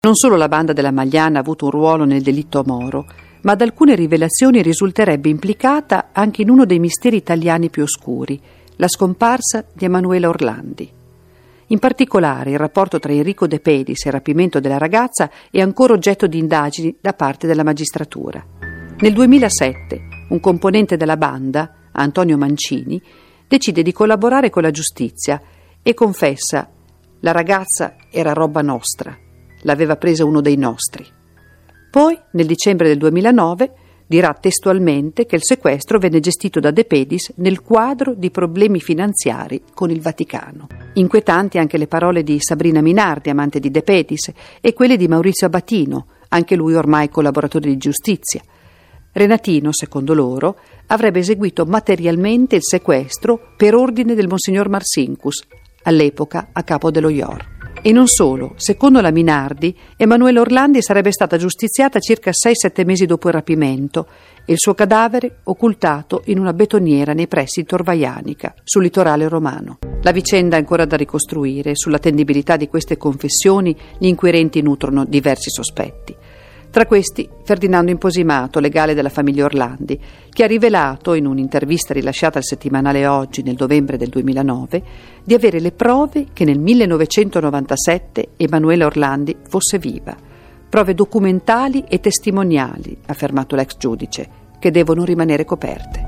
Non solo la banda della Magliana ha avuto un ruolo nel delitto Moro, ma ad alcune rivelazioni risulterebbe implicata anche in uno dei misteri italiani più oscuri, la scomparsa di Emanuela Orlandi. In particolare, il rapporto tra Enrico De Pedis e il rapimento della ragazza è ancora oggetto di indagini da parte della magistratura. Nel 2007, un componente della banda, Antonio Mancini, decide di collaborare con la giustizia e confessa: la ragazza era roba nostra l'aveva presa uno dei nostri. Poi, nel dicembre del 2009, dirà testualmente che il sequestro venne gestito da De Pedis nel quadro di problemi finanziari con il Vaticano. Inquietanti anche le parole di Sabrina Minardi, amante di De Pedis, e quelle di Maurizio Abatino, anche lui ormai collaboratore di giustizia. Renatino, secondo loro, avrebbe eseguito materialmente il sequestro per ordine del Monsignor Marsincus, all'epoca a capo dello IOR. E non solo, secondo la Minardi, Emanuele Orlandi sarebbe stata giustiziata circa 6-7 mesi dopo il rapimento e il suo cadavere occultato in una betoniera nei pressi di Torvaianica, sul litorale romano. La vicenda è ancora da ricostruire sull'attendibilità di queste confessioni gli inquirenti nutrono diversi sospetti. Tra questi Ferdinando Imposimato, legale della famiglia Orlandi, che ha rivelato in un'intervista rilasciata al settimanale Oggi nel novembre del 2009 di avere le prove che nel 1997 Emanuela Orlandi fosse viva. Prove documentali e testimoniali, ha affermato l'ex giudice, che devono rimanere coperte.